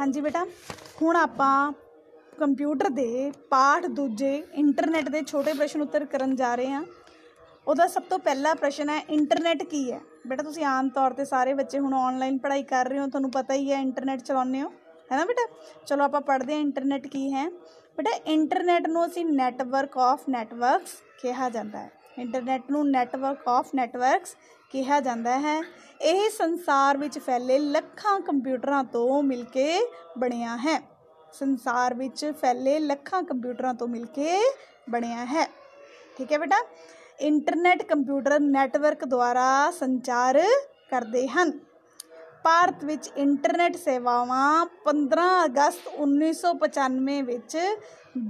ਹਾਂਜੀ ਬੇਟਾ, ਹੁਣ ਆਪਾਂ ਕੰਪਿਊਟਰ ਦੇ ਪਾਠ ਦੂਜੇ ਇੰਟਰਨੈਟ ਦੇ ਛੋਟੇ ਪ੍ਰਸ਼ਨ ਉੱਤਰ ਕਰਨ ਜਾ ਰਹੇ ਹਾਂ। ਉਹਦਾ ਸਭ ਤੋਂ ਪਹਿਲਾ ਪ੍ਰਸ਼ਨ ਹੈ, ਇੰਟਰਨੈਟ ਕੀ ਹੈ? ਬੇਟਾ, ਤੁਸੀਂ ਆਮ ਤੌਰ ਤੇ ਸਾਰੇ ਬੱਚੇ ਹੁਣ ਆਨਲਾਈਨ ਪੜ੍ਹਾਈ ਕਰ ਰਹੇ ਹੋ, ਤੁਹਾਨੂੰ ਪਤਾ ਹੀ ਹੈ ਇੰਟਰਨੈਟ ਚਲਾਉਂਦੇ ਹੋ। ਹੈ ਨਾ ਬੇਟਾ? ਚਲੋ ਆਪਾਂ ਪੜ੍ਹਦੇ ਹਾਂ ਇੰਟਰਨੈਟ ਕੀ ਹੈ। ਬੇਟਾ, ਇੰਟਰਨੈਟ ਨੂੰ ਅਸੀਂ ਨੈਟਵਰਕ ਆਫ ਨੈਟਵਰਕਸ ਕਿਹਾ ਜਾਂਦਾ ਹੈ। ਇੰਟਰਨੈਟ ਨੂੰ ਨੈਟਵਰਕ ਆਫ ਨੈਟਵਰਕਸ ਕਿਹਾ ਜਾਂਦਾ ਹੈ। ਇਹ ਸੰਸਾਰ ਵਿੱਚ ਫੈਲੇ ਲੱਖਾਂ ਕੰਪਿਊਟਰਾਂ ਤੋਂ ਮਿਲ ਕੇ ਬਣਿਆ ਹੈ। ਸੰਸਾਰ ਵਿੱਚ ਫੈਲੇ ਲੱਖਾਂ ਕੰਪਿਊਟਰਾਂ ਤੋਂ ਮਿਲ ਕੇ ਬਣਿਆ ਹੈ। ਠੀਕ ਹੈ ਬੇਟਾ? ਇੰਟਰਨੈਟ ਕੰਪਿਊਟਰ ਨੈਟਵਰਕ ਦੁਆਰਾ ਸੰਚਾਰ ਕਰਦੇ ਹਨ। ਭਾਰਤ ਵਿੱਚ ਇੰਟਰਨੈਟ ਸੇਵਾਵਾਂ 15 ਅਗਸਤ 1995 ਵਿੱਚ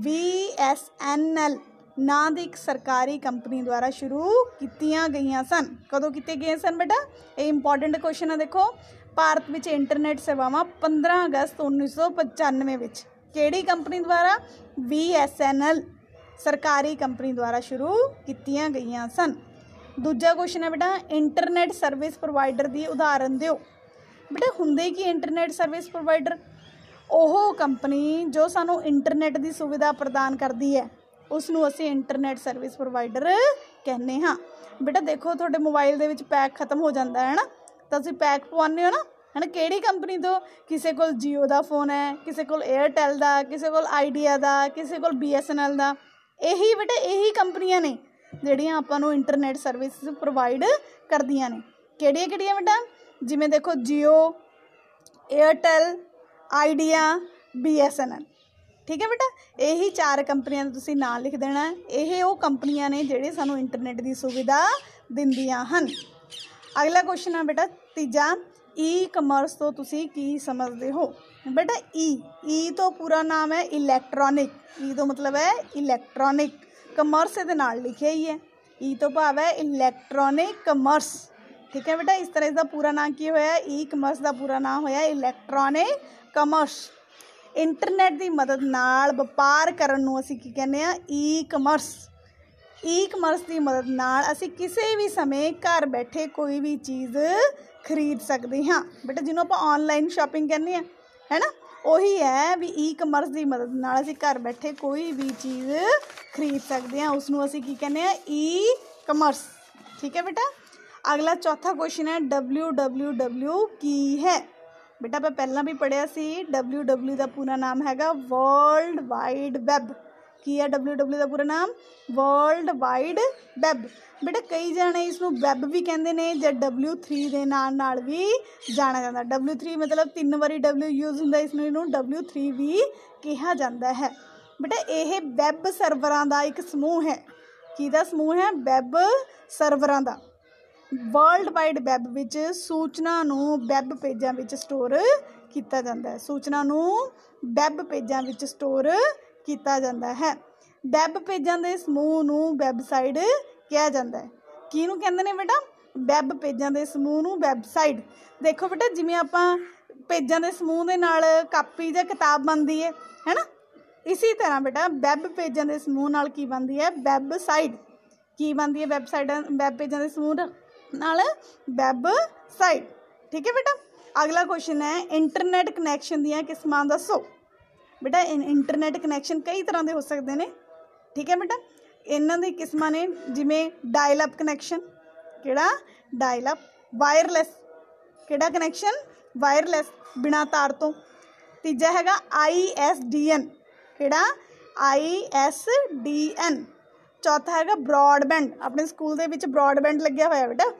BSNL ਨਾਂ ਦੀ ਇੱਕ ਸਰਕਾਰੀ ਕੰਪਨੀ ਦੁਆਰਾ ਸ਼ੁਰੂ ਕੀਤੀਆਂ ਗਈਆਂ ਸਨ। ਕਦੋਂ ਕੀਤੇ ਗਏ ਸਨ ਬੇਟਾ? ਇਹ ਇੰਪੋਰਟੈਂਟ ਕੁਐਸਚਨ ਆ ਦੇਖੋ। ਭਾਰਤ ਵਿੱਚ ਇੰਟਰਨੈਟ ਸੇਵਾਵਾਂ 15 ਅਗਸਤ 1995 ਵਿੱਚ ਕਿਹੜੀ ਕੰਪਨੀ ਦੁਆਰਾ? BSNL ਸਰਕਾਰੀ ਕੰਪਨੀ ਦੁਆਰਾ ਸ਼ੁਰੂ ਕੀਤੀਆਂ ਗਈਆਂ ਸਨ। ਦੂਜਾ ਕੁਐਸਚਨ ਹੈ ਬੇਟਾ ਇੰਟਰਨੈਟ ਸਰਵਿਸ ਪ੍ਰੋਵਾਈਡਰ ਦੀ ਉਦਾਹਰਨ ਦਿਓ। ਬੇਟਾ, ਹੁੰਦੇ ਕੀ ਇੰਟਰਨੈਟ ਸਰਵਿਸ ਪ੍ਰੋਵਾਈਡਰ ਉਹ ਕੰਪਨੀ ਜੋ ਸਾਨੂੰ ਇੰਟਰਨੈਟ ਦੀ ਸੁਵਿਧਾ ਪ੍ਰਦਾਨ ਕਰਦੀ ਹੈ। ਉਸ ਨੂੰ ਅਸੀਂ ਇੰਟਰਨੈਟ ਸਰਵਿਸ ਪ੍ਰੋਵਾਈਡਰ ਕਹਿੰਦੇ ਹਾਂ। ਬੇਟਾ, ਦੇਖੋ, ਤੁਹਾਡੇ ਮੋਬਾਈਲ ਦੇ ਵਿੱਚ ਪੈਕ ਖਤਮ ਹੋ ਜਾਂਦਾ ਹੈ ਨਾ। ਤਾਂ ਤੁਸੀਂ ਪੈਕ ਪਵਾਉਂਦੇ ਹੋ ਨਾ। ਹੈ ਨਾ ਕਿਹੜੀ ਕੰਪਨੀ ਤੋਂ? ਕਿਸੇ ਕੋਲ Jio ਦਾ ਫੋਨ ਹੈ, ਕਿਸੇ ਕੋਲ Airtel ਦਾ, ਕਿਸੇ ਕੋਲ Idea ਦਾ, ਕਿਸੇ ਕੋਲ BSNL ਦਾ। ਇਹੀ ਬੇਟਾ, ਇਹੀ ਕੰਪਨੀਆਂ ਨੇ ਜਿਹੜੀਆਂ ਆਪਾਂ ਨੂੰ ਇੰਟਰਨੈਟ ਸਰਵਿਸ ਪ੍ਰੋਵਾਈਡ ਕਰਦੀਆਂ ਨੇ। ਕਿਹੜੀਆਂ ਕਿਹੜੀਆਂ ਬੇਟਾ? ਜਿਵੇਂ ਦੇਖੋ, Jio, Airtel, Idea BSNL ਠੀਕ ਹੈ ਬੇਟਾ? ਇਹੀ ਚਾਰ ਕੰਪਨੀਆਂ ਦਾ ਤੁਸੀਂ ਨਾਮ ਲਿਖ ਦੇਣਾ। ਇਹ ਉਹ ਕੰਪਨੀਆਂ ਨੇ ਜਿਹੜੇ ਸਾਨੂੰ ਇੰਟਰਨੈਟ ਦੀ ਸੁਵਿਧਾ ਦਿੰਦੀਆਂ ਹਨ। ਅਗਲਾ ਕੁਐਸਚਨ ਹੈ ਬੇਟਾ, ਤੀਜਾ ਈ ਕਮਰਸ ਤੋਂ ਤੁਸੀਂ ਕੀ ਸਮਝਦੇ ਹੋ? ਬੇਟਾ ਈ ਈ ਤੋਂ ਪੂਰਾ ਨਾਮ ਹੈ ਇਲੈਕਟ੍ਰੋਨਿਕ ਈ e ਤੋਂ ਮਤਲਬ ਹੈ ਇਲੈਕਟ੍ਰੋਨਿਕ ਕਮਰਸ ਇਹਦੇ ਨਾਲ ਲਿਖਿਆ ਹੀ ਹੈ। ਈ ਤੋਂ ਭਾਵ ਹੈ ਇਲੈਕਟ੍ਰੋਨਿਕ ਕਮਰਸ ਠੀਕ ਹੈ ਬੇਟਾ, ਇਸ ਤਰ੍ਹਾਂ ਇਸ ਦਾ ਪੂਰਾ ਨਾਮ ਕੀ ਹੋਇਆ? ਈ ਕਮਰਸ ਦਾ ਪੂਰਾ ਨਾਮ ਹੋਇਆ ਇਲੈਕਟ੍ਰੋਨਿਕ ਕਮਰਸ ਇੰਟਰਨੈਟ ਦੀ ਮਦਦ ਨਾਲ ਵਪਾਰ ਕਰਨ ਨੂੰ ਅਸੀਂ ਕੀ ਕਹਿੰਦੇ ਆ ਈ ਕਮਰਸ ਈ ਕਮਰਸ ਦੀ ਮਦਦ ਨਾਲ ਅਸੀਂ ਕਿਸੇ ਵੀ ਸਮੇਂ ਘਰ ਬੈਠੇ ਕੋਈ ਵੀ ਚੀਜ਼ ਖਰੀਦ ਸਕਦੇ ਹਾਂ। ਬੇਟਾ, ਜਿਹਨੂੰ ਆਪਾਂ ਆਨਲਾਈਨ ਸ਼ਾਪਿੰਗ ਕਹਿੰਦੇ ਆ ਹੈ ਨਾ ਉਹੀ ਹੈ ਵੀ ਈ ਕਮਰਸ ਦੀ ਮਦਦ ਨਾਲ ਅਸੀਂ ਘਰ ਬੈਠੇ ਕੋਈ ਵੀ ਚੀਜ਼ ਖਰੀਦ ਸਕਦੇ ਹਾਂ। ਉਸ ਨੂੰ ਅਸੀਂ ਕੀ ਕਹਿੰਦੇ ਆ ਈ ਕਮਰਸ ਠੀਕ ਹੈ ਬੇਟਾ? ਅਗਲਾ ਚੌਥਾ ਕੁਐਸਚਨ ਹੈ www ਕੀ ਹੈ? ਬੇਟਾ ਆਪਾਂ ਪਹਿਲਾਂ ਵੀ ਪੜਿਆ ਸੀ www ਦਾ ਪੂਰਾ ਨਾਮ ਹੈਗਾ ਵਰਲਡ ਵਾਈਡ ਵੈਬ ਕੀ ਹੈ www ਦਾ ਪੂਰਾ ਨਾਮ? ਵਰਲਡ ਵਾਈਡ ਵੈਬ ਬੇਟਾ, ਕਈ ਜਣੇ ਇਸ ਨੂੰ ਵੈਬ ਵੀ ਕਹਿੰਦੇ ਨੇ, ਜਾਂ w3 ਦੇ ਨਾਲ ਨਾਲ ਵੀ ਜਾਣਿਆ ਜਾਂਦਾ। W3 ਮਤਲਬ ਤਿੰਨ ਵਾਰੀ w ਯੂਜ਼ ਹੁੰਦਾ, ਇਸ ਨੂੰ ਇਹਨੂੰ w3 ਵੀ ਕਿਹਾ ਜਾਂਦਾ ਹੈ। ਬੇਟਾ, ਇਹ ਵੈਬ ਸਰਵਰਾਂ ਦਾ ਇੱਕ ਸਮੂਹ ਹੈ। ਕਿਹਦਾ ਸਮੂਹ ਹੈ? ਵੈਬ ਸਰਵਰਾਂ ਦਾ। ਵਰਲਡ ਵਾਈਡ ਵੈਬ ਵਿੱਚ ਸੂਚਨਾ ਨੂੰ ਵੈਬ ਪੇਜਾਂ ਵਿੱਚ ਸਟੋਰ ਕੀਤਾ ਜਾਂਦਾ ਹੈ। ਸੂਚਨਾ ਨੂੰ ਵੈਬ ਪੇਜਾਂ ਵਿੱਚ ਸਟੋਰ ਕੀਤਾ ਜਾਂਦਾ ਹੈ। ਵੈਬ ਪੇਜਾਂ ਦੇ ਸਮੂਹ ਨੂੰ ਵੈਬਸਾਈਟ ਕਿਹਾ ਜਾਂਦਾ ਹੈ। ਕਿਹਨੂੰ ਕਹਿੰਦੇ ਨੇ ਬੇਟਾ? ਵੈਬ ਪੇਜਾਂ ਦੇ ਸਮੂਹ ਨੂੰ ਵੈਬਸਾਈਟ। ਦੇਖੋ ਬੇਟਾ, ਜਿਵੇਂ ਆਪਾਂ ਪੇਜਾਂ ਦੇ ਸਮੂਹ ਦੇ ਨਾਲ ਕਾਪੀ ਜਾਂ ਕਿਤਾਬ ਬਣਦੀ ਹੈ, ਹੈਨਾ? ਇਸੇ ਤਰ੍ਹਾਂ ਬੇਟਾ, ਵੈਬ ਪੇਜਾਂ ਦੇ ਸਮੂਹ ਨਾਲ ਕੀ ਬਣਦੀ ਹੈ? ਵੈਬਸਾਈਟ। ਕੀ ਬਣਦੀ ਹੈ ਵੈਬਸਾਈਟ, ਵੈਬ ਪੇਜਾਂ ਦੇ ਸਮੂਹ ਨਾਲ ਵੈਬਸਾਈਟ ਠੀਕ ਹੈ ਬੇਟਾ? ਅਗਲਾ ਕੁਐਸਚਨ ਹੈ ਇੰਟਰਨੈਟ ਕਨੈਕਸ਼ਨ ਦੀਆਂ ਕਿਸਮਾਂ ਦੱਸੋ। ਬੇਟਾ ਇੰਟਰਨੈਟ ਕਨੈਕਸ਼ਨ ਕਈ ਤਰ੍ਹਾਂ ਦੇ ਹੋ ਸਕਦੇ ਨੇ। ਠੀਕ ਹੈ ਬੇਟਾ? ਇਹਨਾਂ ਦੀ ਕਿਸਮਾਂ ਨੇ, ਜਿਵੇਂ ਡਾਇਲ ਅਪ ਕਨੈਕਸ਼ਨ ਕਿਹੜਾ? ਡਾਇਲ ਅਪ ਵਾਇਰਲੈਸ ਕਿਹੜਾ ਕਨੈਕਸ਼ਨ ਵਾਇਰਲੈਸ ਬਿਨਾ ਤਾਰ ਤੋਂ। ਤੀਜਾ ਹੈਗਾ ISDN ਕਿਹੜਾ? ISDN ਚੌਥਾ ਹੈਗਾ ਬ੍ਰੌਡਬੈਂਡ। ਆਪਣੇ ਸਕੂਲ ਦੇ ਵਿੱਚ ਬ੍ਰੌਡਬੈਂਡ ਲੱਗਿਆ ਹੋਇਆ ਬੇਟਾ।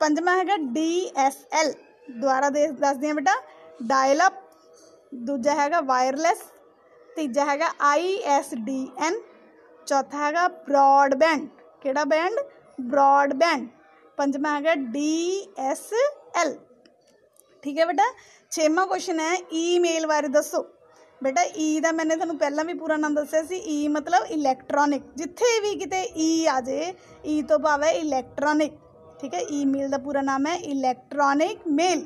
ਪੰਜਵਾਂ ਹੈਗਾ DSL ਦੁਆਰਾ ਦੇ ਦੱਸਦੇ ਆ ਬੇਟਾ। ਡਾਇਲ ਅਪ ਦੂਜਾ ਹੈਗਾ ਵਾਇਰਲੈਸ ਤੀਜਾ ਹੈਗਾ ISDN ਚੌਥਾ ਹੈਗਾ ਬ੍ਰੌਡਬੈਂਡ। ਕਿਹੜਾ ਬੈਂਡ ਬ੍ਰੌਡਬੈਂਡ। ਪੰਜਵਾਂ ਹੈਗਾ DSL ਠੀਕ ਹੈ ਬੇਟਾ? ਛੇਵਾਂ ਕੁਐਸਚਨ ਹੈ ਈਮੇਲ ਬਾਰੇ ਦੱਸੋ। ਬੇਟਾ ਈ ਦਾ ਮੈंने ਤੁਹਾਨੂੰ ਪਹਿਲਾਂ ਵੀ ਪੂਰਾ ਨਾਮ ਦੱਸਿਆ ਸੀ। ਈ ਮਤਲਬ ਇਲੈਕਟ੍ਰੋਨਿਕ ਜਿੱਥੇ ਵੀ ਕਿਤੇ ਈ ਆ ਜੇ ਈ ਤੋਂ ਭਾਵ ਹੈ ਇਲੈਕਟ੍ਰੋਨਿਕ ਠੀਕ ਹੈ? ਈਮੇਲ ਦਾ ਪੂਰਾ ਨਾਮ ਹੈ ਇਲੈਕਟ੍ਰੋਨਿਕ ਮੇਲ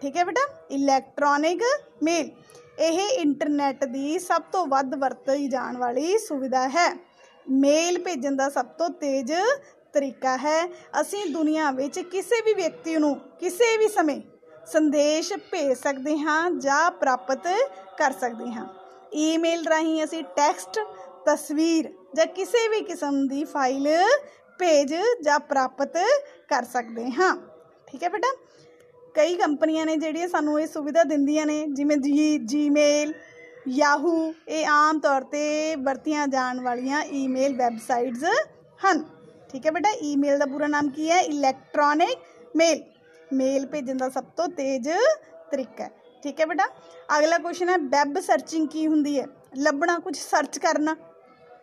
ਠੀਕ ਹੈ ਬੇਟਾ? ਇਲੈਕਟ੍ਰੋਨਿਕ ਮੇਲ ਇਹ ਇੰਟਰਨੈਟ ਦੀ ਸਭ ਤੋਂ ਵੱਧ ਵਰਤੀ ਜਾਣ ਵਾਲੀ ਸੁਵਿਧਾ ਹੈ। ਮੇਲ ਭੇਜਣ ਦਾ ਸਭ ਤੋਂ ਤੇਜ਼ ਤਰੀਕਾ ਹੈ। ਅਸੀਂ ਦੁਨੀਆ ਵਿੱਚ ਕਿਸੇ ਵੀ ਵਿਅਕਤੀ ਨੂੰ ਕਿਸੇ ਵੀ ਸਮੇਂ ਸੰਦੇਸ਼ ਭੇਜ ਸਕਦੇ ਹਾਂ ਜਾਂ ਪ੍ਰਾਪਤ ਕਰ ਸਕਦੇ ਹਾਂ। ਈਮੇਲ ਰਾਹੀਂ ਅਸੀਂ ਟੈਕਸਟ, ਤਸਵੀਰ ਜਾਂ ਕਿਸੇ ਵੀ ਕਿਸਮ ਦੀ ਫਾਈਲ ਭੇਜ ਜਾਂ ਪ੍ਰਾਪਤ ਕਰ ਸਕਦੇ ਹਾਂ। ਠੀਕ ਹੈ ਬੇਟਾ? ਕਈ ਕੰਪਨੀਆਂ ਨੇ ਜਿਹੜੀਆਂ ਸਾਨੂੰ ਇਹ ਸੁਵਿਧਾ ਦਿੰਦੀਆਂ ਨੇ, ਜਿਵੇਂ ਜੀ ਜੀਮੇਲ ਯਾਹੂ ਇਹ ਆਮ ਤੌਰ ਤੇ ਵਰਤੀਆਂ ਜਾਣ ਵਾਲੀਆਂ ਈਮੇਲ ਵੈਬਸਾਈਟਸ ਹਨ। ਠੀਕ ਹੈ ਬੇਟਾ? ਈਮੇਲ ਦਾ ਪੂਰਾ ਨਾਮ ਕੀ ਹੈ? ਇਲੈਕਟ੍ਰੋਨਿਕ ਮੇਲ ਮੇਲ ਭੇਜਣ ਦਾ ਸਭ ਤੋਂ ਤੇਜ਼ ਤਰੀਕਾ ਹੈ ਠੀਕ ਹੈ ਬੇਟਾ ਅਗਲਾ ਕੁਐਸਚਨ ਹੈ ਵੈਬ ਸਰਚਿੰਗ ਕੀ ਹੁੰਦੀ ਹੈ ਲੱਭਣਾ ਕੁਝ ਸਰਚ ਕਰਨਾ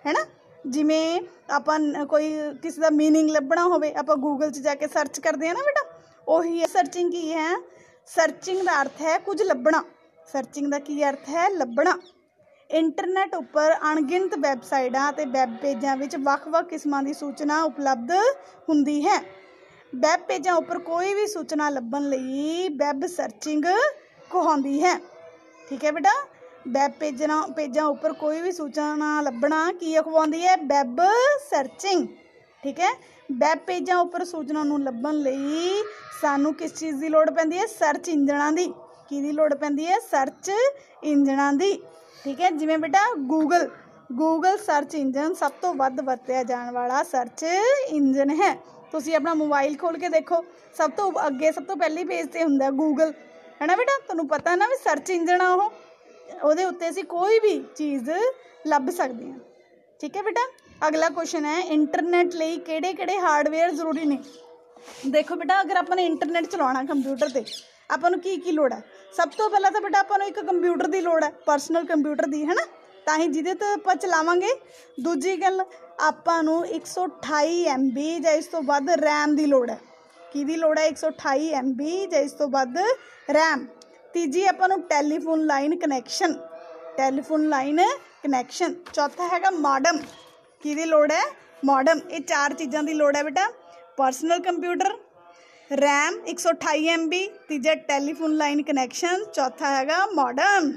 ਹੈ ਨਾ ਜਿਵੇਂ ਆਪਾਂ ਕੋਈ ਕਿਸੇ ਦਾ मीनिंग ਲੱਭਣਾ ਹੋਵੇ ਆਪਾਂ ਗੂਗਲ 'ਚ ਜਾ ਕੇ ਸਰਚ ਕਰਦੇ ਆ ਨਾ ਬੇਟਾ ਉਹੀ ਹੈ ਸਰਚਿੰਗ ਕੀ ਹੈ ਸਰਚਿੰਗ ਦਾ ਅਰਥ ਹੈ ਕੁਝ ਲੱਭਣਾ ਸਰਚਿੰਗ ਦਾ ਕੀ ਅਰਥ ਹੈ ਲੱਭਣਾ ਇੰਟਰਨੈਟ ਉੱਪਰ ਅਣਗਿਣਤ ਵੈਬਸਾਈਟਾਂ ਤੇ ਵੈਬ ਪੇਜਾਂ ਵਿੱਚ ਵੱਖ-ਵੱਖ ਕਿਸਮਾਂ ਦੀ ਸੂਚਨਾ ਉਪਲਬਧ ਹੁੰਦੀ ਹੈ ਵੈਬ ਪੇਜਾਂ ਉੱਪਰ ਕੋਈ ਵੀ ਸੂਚਨਾ ਲੱਭਣ ਲਈ ਵੈਬ ਸਰਚਿੰਗ ਕਹਾਉਂਦੀ ਹੈ। ਠੀਕ ਹੈ ਬੇਟਾ? ਵੈਬ ਪੇਜਾਂ ਪੇਜਾਂ ਉੱਪਰ ਕੋਈ ਵੀ ਸੂਚਨਾ ਲੱਭਣਾ ਕੀ ਅਖਵਾਉਂਦੀ ਹੈ? Web searching. ਠੀਕ ਹੈ? ਵੈਬ ਪੇਜਾਂ ਉੱਪਰ ਸੂਚਨਾ ਨੂੰ ਲੱਭਣ ਲਈ ਸਾਨੂੰ ਕਿਸ ਚੀਜ਼ ਦੀ ਲੋੜ ਪੈਂਦੀ ਹੈ? ਸਰਚ ਇੰਜਣਾਂ ਦੀ। ਕੀ ਦੀ ਲੋੜ ਪੈਂਦੀ ਹੈ? ਸਰਚ ਇੰਜਣਾਂ ਦੀ। ਠੀਕ ਹੈ? ਜਿਵੇਂ ਬੇਟਾ ਗੂਗਲ ਗੂਗਲ ਸਰਚ ਇੰਜਨ ਸਭ ਤੋਂ ਵੱਧ ਵਰਤਿਆ ਜਾਣ ਵਾਲਾ ਸਰਚ ਇੰਜਨ ਹੈ। ਤੁਸੀਂ ਆਪਣਾ ਮੋਬਾਈਲ ਖੋਲ ਕੇ ਦੇਖੋ, ਸਭ ਤੋਂ ਅੱਗੇ ਸਭ ਤੋਂ ਪਹਿਲੀ ਪੇਜ ਤੇ ਹੁੰਦਾ ਗੂਗਲ ਹੈ ਨਾ ਬੇਟਾ? ਤੁਹਾਨੂੰ ਪਤਾ ਨਾ ਵੀ ਸਰਚ ਇੰਜਨ ਆ ਉਹ। ਉਹਦੇ ਉੱਤੇ ਅਸੀਂ ਕੋਈ ਵੀ ਚੀਜ਼ ਲੱਭ ਸਕਦੇ ਹਾਂ। ਠੀਕ ਹੈ ਬੇਟਾ? ਅਗਲਾ ਕੁਐਸਚਨ ਹੈ ਇੰਟਰਨੈਟ ਲਈ ਕਿਹੜੇ ਕਿਹੜੇ ਹਾਰਡਵੇਅਰ ਜ਼ਰੂਰੀ ਨੇ? ਦੇਖੋ ਬੇਟਾ, ਅਗਰ ਆਪਾਂ ਨੇ ਇੰਟਰਨੈਟ ਚਲਾਉਣਾ ਕੰਪਿਊਟਰ ਤੇ, ਆਪਾਂ ਨੂੰ ਕੀ ਕੀ ਲੋੜ ਹੈ? ਸਭ ਤੋਂ ਪਹਿਲਾਂ ਤਾਂ ਬੇਟਾ ਆਪਾਂ ਨੂੰ ਇੱਕ ਕੰਪਿਊਟਰ ਦੀ ਲੋੜ ਹੈ ਪਰਸਨਲ ਕੰਪਿਊਟਰ ਦੀ ਹੈ ਨਾ ਤਾਂ ਹੀ ਜਿਹਦੇ ਤੇ ਆਪਾਂ ਚਲਾਵਾਂਗੇ। ਦੂਜੀ ਗੱਲ, ਆਪਾਂ ਨੂੰ 128 MB ਜਾਂ ਇਸ ਤੋਂ ਵੱਧ RAM ਦੀ ਲੋੜ ਹੈ। ਕਿਹਦੀ ਲੋੜ ਹੈ? 128 MB ਜਾਂ ਇਸ ਤੋਂ ਵੱਧ RAM ਤੀਜੀ, ਆਪਾਂ ਨੂੰ telephone line connection. Telephone line connection. ਚੌਥਾ ਹੈਗਾ ਮਾਡਮ। ਕਿਹਦੀ ਲੋੜ ਹੈ? ਮਾਡਮ। ਇਹ ਚਾਰ ਚੀਜ਼ਾਂ ਦੀ ਲੋੜ ਹੈ ਬੇਟਾ। ਪਰਸਨਲ ਕੰਪਿਊਟਰ, RAM 128 MB, ਤੀਜਾ ਟੈਲੀਫੋਨ ਲਾਈਨ ਕਨੈਕਸ਼ਨ, ਚੌਥਾ ਹੈਗਾ ਮਾਡਮ।